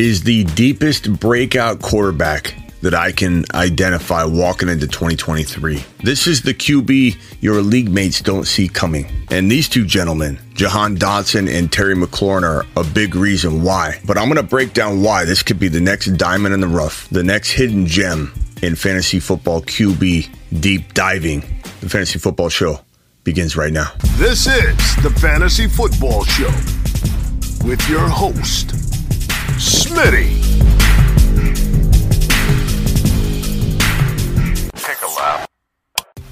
is the deepest breakout quarterback that I can identify walking into 2023. This is the QB your league mates don't see coming. And these two gentlemen, Jahan Dotson and Terry McLaurin, are a big reason why. But I'm going to break down why this could be the next diamond in the rough, the next hidden gem in fantasy football QB deep diving. The Fantasy Football Show begins right now. This is the Fantasy Football Show with your host, Smitty.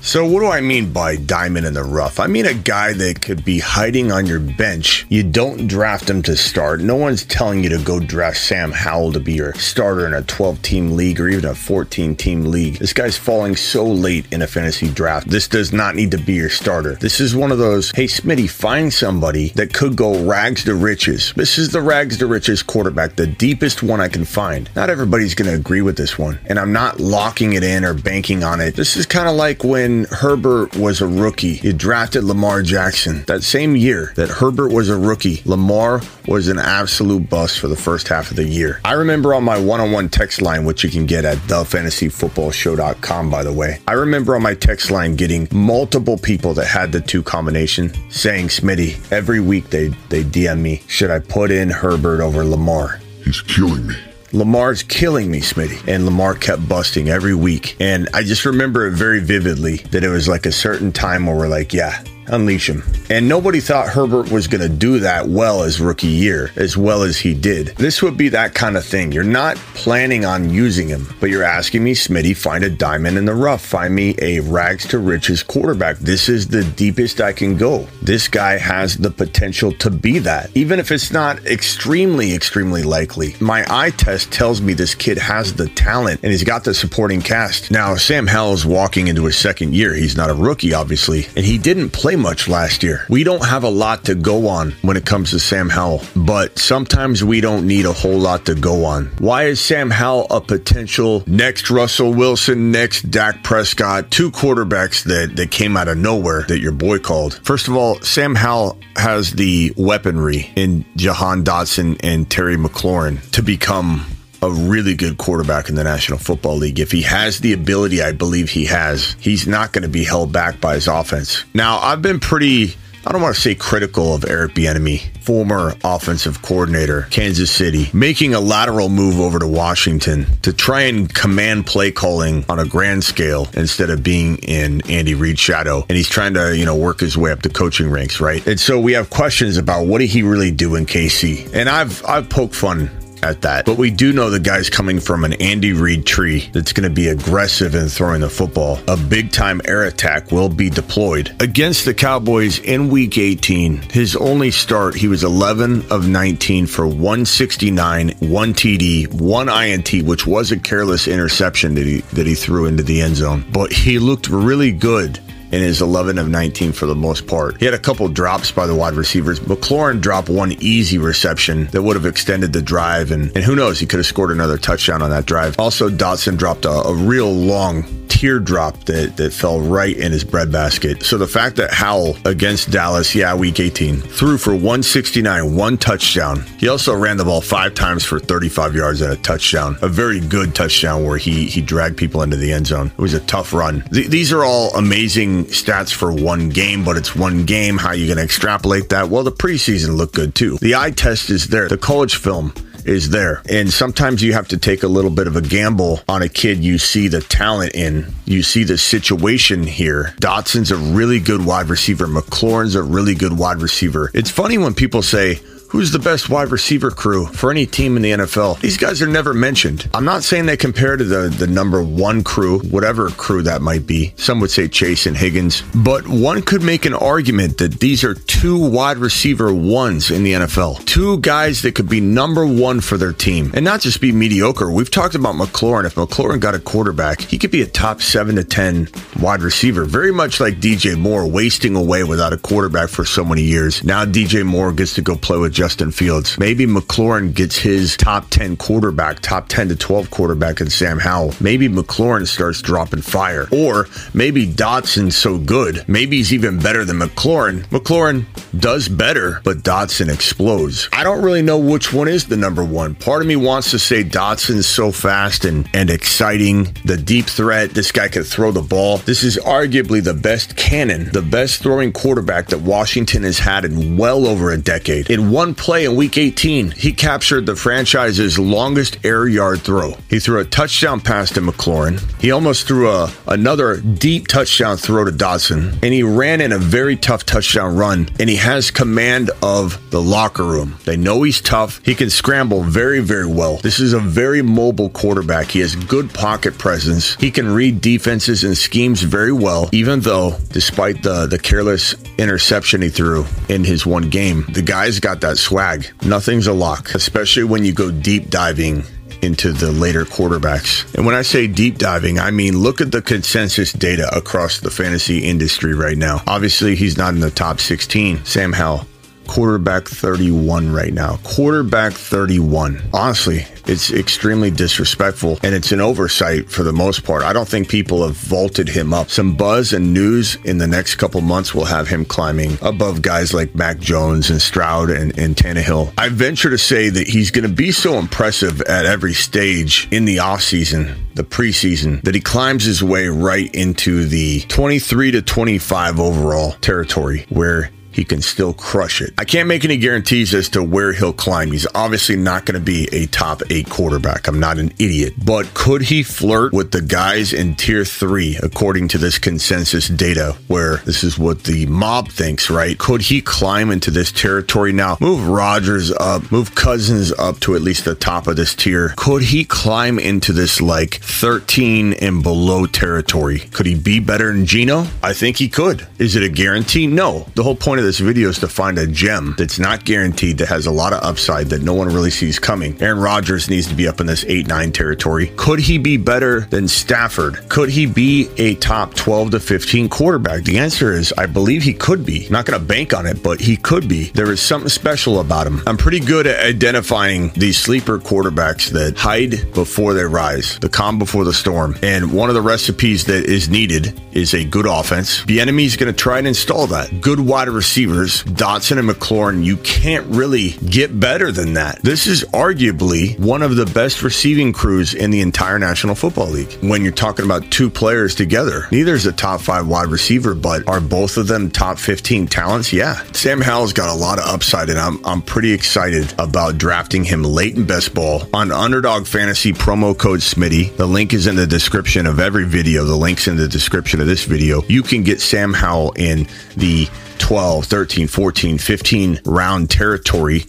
So, what do I mean by diamond in the rough? I mean a guy that could be hiding on your bench. You don't draft him to start. No one's telling you to go draft Sam Howell to be your starter in a 12 team league or even a 14 team league. This guy's falling so late in a fantasy draft. This does not need to be your starter. This is one of those, hey, Smitty, find somebody that could go rags to riches. This is the rags to riches quarterback, the deepest one I can find. Not everybody's going to agree with this one, and I'm not locking it in or banking on it. This is kind of like when Herbert was a rookie. You drafted Lamar Jackson. That same year that Herbert was a rookie, Lamar was an absolute bust for the first half of the year. I remember on my one on one text line, which you can get at thefantasyfootballshow.com, by the way. I remember on my text line getting multiple people that had the two combination saying, Smitty, every week they, they DM me, should I put in Herbert over Lamar? He's killing me. Lamar's killing me, Smitty. And Lamar kept busting every week. And I just remember it very vividly that it was like a certain time where we're like, yeah, unleash him. And nobody thought Herbert was going to do that well as rookie year, as well as he did. This would be that kind of thing. You're not planning on using him, but you're asking me, Smitty, find a diamond in the rough. Find me a rags to riches quarterback. This is the deepest I can go. This guy has the potential to be that, even if it's not extremely, extremely likely. My eye test tells me this kid has the talent and he's got the supporting cast. Now, Sam Howell is walking into his second year. He's not a rookie, obviously, and he didn't play much last year. We don't have a lot to go on when it comes to Sam Howell, but sometimes we don't need a whole lot to go on. Why is Sam Howell a potential next Russell Wilson, next Dak Prescott, two quarterbacks that, that came out of nowhere that your boy called? First of all, Sam Howell has the weaponry in Jahan Dotson and Terry McLaurin to become a really good quarterback in the National Football League. If he has the ability I believe he has, he's not going to be held back by his offense. Now, I've been pretty I don't want to say critical of Eric Bieniemy, former offensive coordinator, Kansas City, making a lateral move over to Washington to try and command play calling on a grand scale instead of being in Andy Reid's shadow. And he's trying to, you know, work his way up the coaching ranks, right? And so we have questions about what did he really do in KC? And I've I've poked fun at that. But we do know the guy's coming from an Andy Reid tree that's going to be aggressive in throwing the football. A big time air attack will be deployed. Against the Cowboys in week 18, his only start, he was 11 of 19 for 169, one TD, one INT, which was a careless interception that he, that he threw into the end zone. But he looked really good in his 11 of 19 for the most part. He had a couple drops by the wide receivers. McLaurin dropped one easy reception that would have extended the drive, and, and who knows, he could have scored another touchdown on that drive. Also, Dotson dropped a, a real long teardrop that, that fell right in his breadbasket. So the fact that Howell against Dallas, yeah, week 18, threw for 169, one touchdown. He also ran the ball five times for 35 yards and a touchdown. A very good touchdown where he he dragged people into the end zone. It was a tough run. Th- these are all amazing stats for one game, but it's one game. How are you going to extrapolate that? Well, the preseason looked good too. The eye test is there. The college film is there. And sometimes you have to take a little bit of a gamble on a kid you see the talent in. You see the situation here. Dotson's a really good wide receiver. McLaurin's a really good wide receiver. It's funny when people say, Who's the best wide receiver crew for any team in the NFL? These guys are never mentioned. I'm not saying they compare to the, the number one crew, whatever crew that might be. Some would say Chase and Higgins, but one could make an argument that these are two wide receiver ones in the NFL. Two guys that could be number one for their team and not just be mediocre. We've talked about McLaurin. If McLaurin got a quarterback, he could be a top seven to 10 wide receiver, very much like DJ Moore, wasting away without a quarterback for so many years. Now DJ Moore gets to go play with Justin Fields. Maybe McLaurin gets his top 10 quarterback, top 10 to 12 quarterback in Sam Howell. Maybe McLaurin starts dropping fire. Or maybe Dotson's so good. Maybe he's even better than McLaurin. McLaurin does better, but Dotson explodes. I don't really know which one is the number one. Part of me wants to say Dotson's so fast and, and exciting, the deep threat. This guy could throw the ball. This is arguably the best cannon, the best throwing quarterback that Washington has had in well over a decade. In one one play in week 18, he captured the franchise's longest air yard throw. He threw a touchdown pass to McLaurin. He almost threw a, another deep touchdown throw to Dotson. And he ran in a very tough touchdown run. And he has command of the locker room. They know he's tough. He can scramble very, very well. This is a very mobile quarterback. He has good pocket presence. He can read defenses and schemes very well, even though, despite the, the careless interception he threw in his one game, the guy's got that swag. Nothing's a lock, especially when you go deep diving into the later quarterbacks. And when I say deep diving, I mean look at the consensus data across the fantasy industry right now. Obviously, he's not in the top 16. Sam Howell, quarterback 31 right now. Quarterback 31. Honestly, it's extremely disrespectful and it's an oversight for the most part. I don't think people have vaulted him up. Some buzz and news in the next couple months will have him climbing above guys like Mac Jones and Stroud and, and Tannehill. I venture to say that he's going to be so impressive at every stage in the offseason, the preseason, that he climbs his way right into the 23 to 25 overall territory where he can still crush it. I can't make any guarantees as to where he'll climb. He's obviously not going to be a top eight quarterback. I'm not an idiot. But could he flirt with the guys in tier three, according to this consensus data, where this is what the mob thinks, right? Could he climb into this territory now? Move Rodgers up, move Cousins up to at least the top of this tier. Could he climb into this like 13 and below territory? Could he be better than Geno? I think he could. Is it a guarantee? No. The whole point of this video is to find a gem that's not guaranteed, that has a lot of upside that no one really sees coming. Aaron Rodgers needs to be up in this 8 9 territory. Could he be better than Stafford? Could he be a top 12 to 15 quarterback? The answer is I believe he could be. Not going to bank on it, but he could be. There is something special about him. I'm pretty good at identifying these sleeper quarterbacks that hide before they rise, the calm before the storm. And one of the recipes that is needed is a good offense. Bieniemy is going to try and install that. Good wide receiver receivers, Dotson and McLaurin, you can't really get better than that. This is arguably one of the best receiving crews in the entire National Football League. When you're talking about two players together, neither is a top five wide receiver, but are both of them top 15 talents? Yeah. Sam Howell's got a lot of upside, and I'm, I'm pretty excited about drafting him late in best ball on Underdog Fantasy promo code Smitty. The link is in the description of every video. The link's in the description of this video. You can get Sam Howell in the 12, 13, 14, 15 round territory.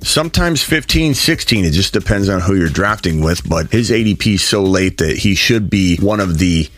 Sometimes 15, 16. It just depends on who you're drafting with. But his ADP is so late that he should be one of the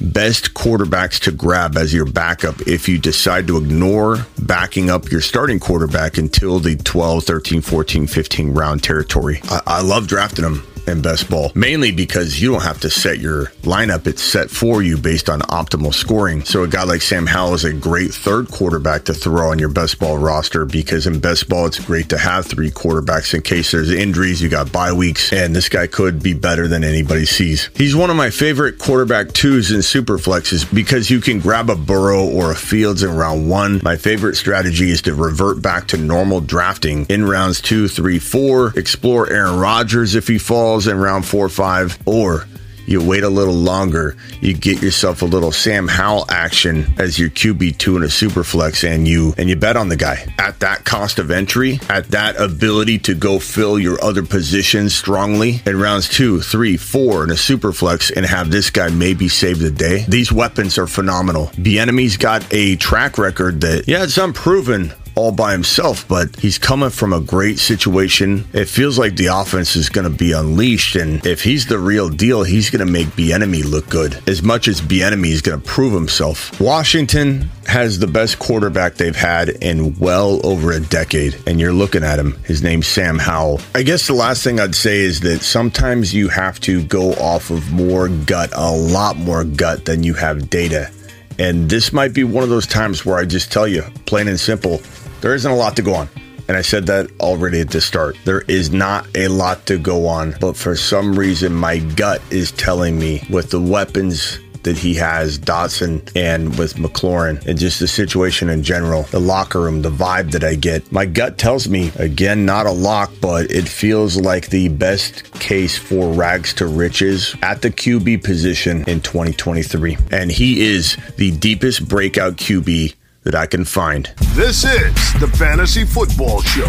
best quarterbacks to grab as your backup if you decide to ignore backing up your starting quarterback until the 12, 13, 14, 15 round territory. I, I love drafting him in best ball, mainly because you don't have to set your lineup. It's set for you based on optimal scoring. So a guy like Sam Howell is a great third quarterback to throw on your best ball roster because in best ball, it's great to have three quarterbacks in case there's injuries. You got bye weeks and this guy could be better than anybody sees. He's one of my favorite quarterback twos in super flexes because you can grab a Burrow or a Fields in round one. My favorite strategy is to revert back to normal drafting in rounds two, three, four, explore Aaron Rodgers if he falls in round four or five, or you wait a little longer, you get yourself a little Sam Howell action as your QB2 in a super flex and you and you bet on the guy. At that cost of entry, at that ability to go fill your other positions strongly in rounds two, three, four in a super flex and have this guy maybe save the day. These weapons are phenomenal. Bieniemy's got a track record that, yeah, it's unproven all by himself, but he's coming from a great situation. It feels like the offense is going to be unleashed, and if he's the real deal, he's going to make Bieniemy look good as much as Bieniemy is going to prove himself. Washington has the best quarterback they've had in well over a decade, and you're looking at him. His name's Sam Howell. I guess the last thing I'd say is that sometimes you have to go off of more gut, a lot more gut than you have data. And this might be one of those times where I just tell you, plain and simple, there isn't a lot to go on. And I said that already at the start. There is not a lot to go on, but for some reason, my gut is telling me with the weapons that he has, Dotson, and with McLaurin, and just the situation in general, the locker room, the vibe that I get. My gut tells me, again, not a lock, but it feels like the best case for rags to riches at the QB position in 2023. And he is the deepest breakout QB that I can find. This is the Fantasy Football Show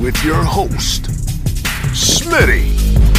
with your host, Smitty.